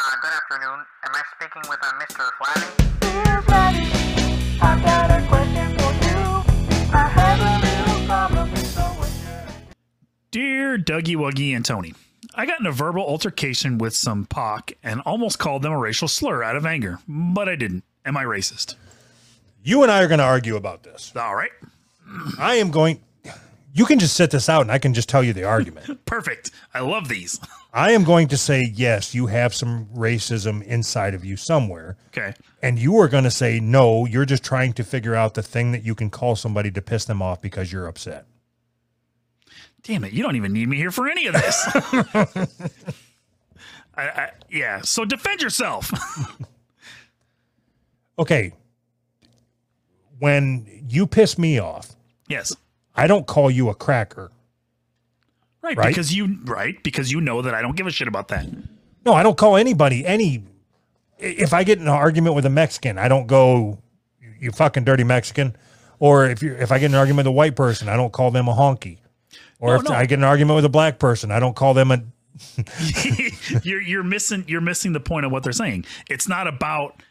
Uh, good afternoon. Am I speaking with uh, Mr. Flatty? Dear Flatty, I've got a question for you. I have a little problem, so would you? Dear Dougie Wuggy and Tony, I got in a verbal altercation with some POC and almost called them a racial slur out of anger, but I didn't. Am I racist? You and I are going to argue about this. All right. I am going. You can just sit this out and I can just tell you the argument. Perfect. I love these. I am going to say, yes, you have some racism inside of you somewhere. Okay. And you are going to say, no, you're just trying to figure out the thing that you can call somebody to piss them off because you're upset. Damn it. You don't even need me here for any of this. I, I, yeah. So defend yourself. Okay. When you piss me off, yes. I don't call you a cracker. Right, Right? Because you right because you know that I don't give a shit about that. No, I don't call anybody any. If I get in an argument with a Mexican, I don't go, "You fucking dirty Mexican," or if you if I get in an argument with a white person, I don't call them a honky. Or No, if no. I get in an argument with a black person, I don't call them a. you're you're missing you're missing the point of what they're saying. It's not about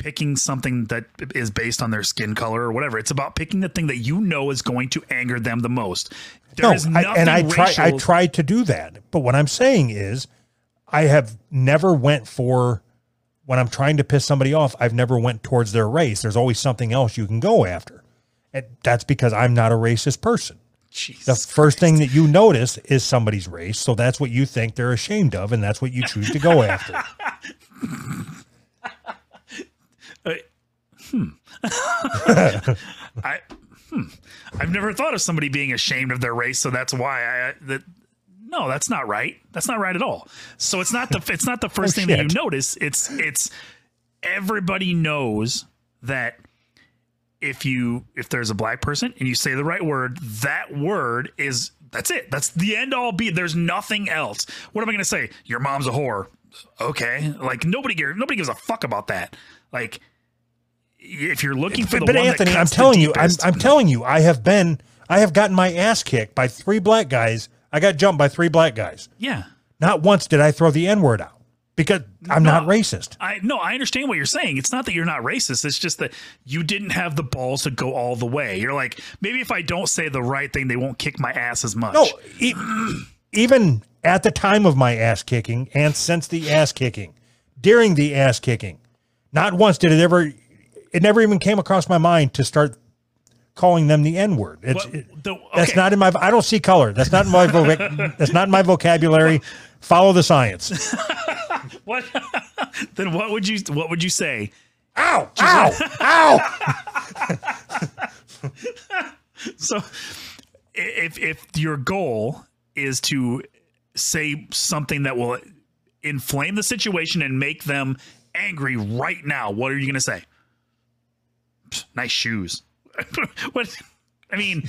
picking something that is based on their skin color or whatever. It's about picking the thing that you know is going to anger them the most. There No, is I, and I try. I racial- tried to do that, but what I'm saying is, I have never went for when I'm trying to piss somebody off. I've never went towards their race. There's always something else you can go after, and that's because I'm not a racist person. The Jesus. first thing that you notice is somebody's race, so that's what you think they're ashamed of, and that's what you choose to go after. Uh, hmm. I hmm. I've never thought of somebody being ashamed of their race, so that's why I that no, that's not right. That's not right at all. So it's not the it's not the first Oh, thing that you notice. It's it's everybody knows that if you if there's a black person and you say the right word, that word is that's it. That's the end all be. There's nothing else. What am I going to say? Your mom's a whore. Okay, like nobody gives nobody gives a fuck about that. Like if you're looking for but the but one Anthony, I'm telling you, I'm, I'm telling you, I have been, I have gotten my ass kicked by three black guys. I got jumped by three black guys. yeah. Not once did I throw the N word out because I'm not racist. I no, I understand what you're saying. It's not that you're not racist. It's just that you didn't have the balls to go all the way. You're like, maybe if I don't say the right thing, they won't kick my ass as much. No, e- even at the time of my ass kicking and since the ass kicking, during the ass kicking, not once did it ever, it never even came across my mind to start calling them the N word. It's it- the- that's not in my. I don't see color. That's not in my. voc- that's not in my vocabulary. Follow the science. What? then what would you what would you say? Ow! Ow! Ow! So if if your goal is to say something that will inflame the situation and make them angry right now, what are you going to say? Psst, Nice shoes. what? I mean,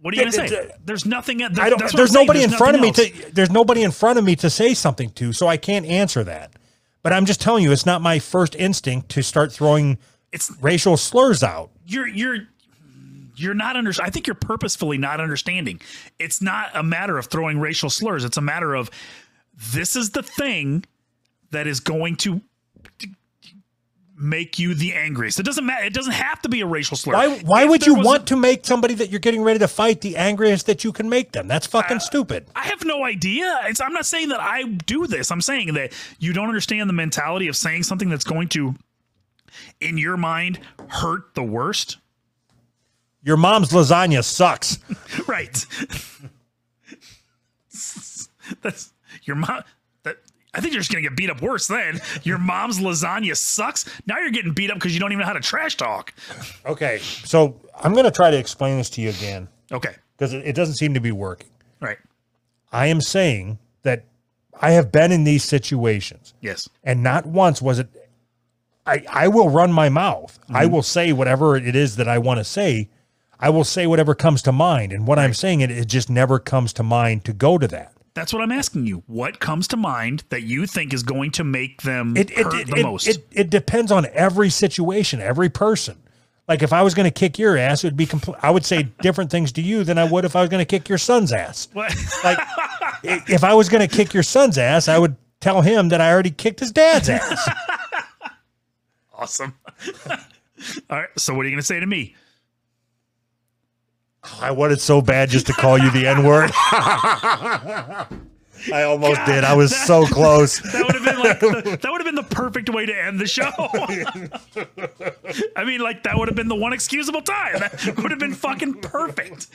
what are you going to say? There's nothing. At, I don't. that's what There's nobody in front of me else. to. There's nobody in front of me to say something to, so I can't answer that. But I'm just telling you, it's not my first instinct to start throwing It's racial slurs out. you're you're you're not under I think you're purposefully not understanding. It's not a matter of throwing racial slurs. It's a matter of this is the thing that is going to make you the angriest. It doesn't matter. It doesn't have to be a racial slur. Why? Why would you want a- to make somebody that you're getting ready to fight the angriest that you can make them? That's fucking Uh, stupid. I have no idea. It's, I'm not saying that I do this. I'm saying that you don't understand the mentality of saying something that's going to, in your mind, hurt the worst. Your mom's lasagna sucks. right. That's your mom. I think you're just gonna get beat up worse. Then your mom's lasagna sucks. Now you're getting beat up because you don't even know how to trash talk. Okay, so I'm going to try to explain this to you again Okay. because it, it doesn't seem to be working. Right. I am saying that I have been in these situations. Yes. and not once was it i i will run my mouth i mm-hmm. will say whatever it is that i want to say i will say whatever comes to mind and what i'm saying it, it just never comes to mind to go to that That's what I'm asking you. What comes to mind that you think is going to make them it it, hurt it, the most? it, it depends on every situation every person like if i was going to kick your ass it would be complete i would say different things to you than i would if i was going to kick your son's ass What? like if i was going to kick your son's ass i would tell him that I already kicked his dad's ass. Awesome. All right. So what are you going to say to me? I wanted so bad just to call you the N word. I almost did. I was so close. That would have been like the, that would have been the perfect way to end the show. I mean, like that would have been the one excusable time. That would have been fucking perfect.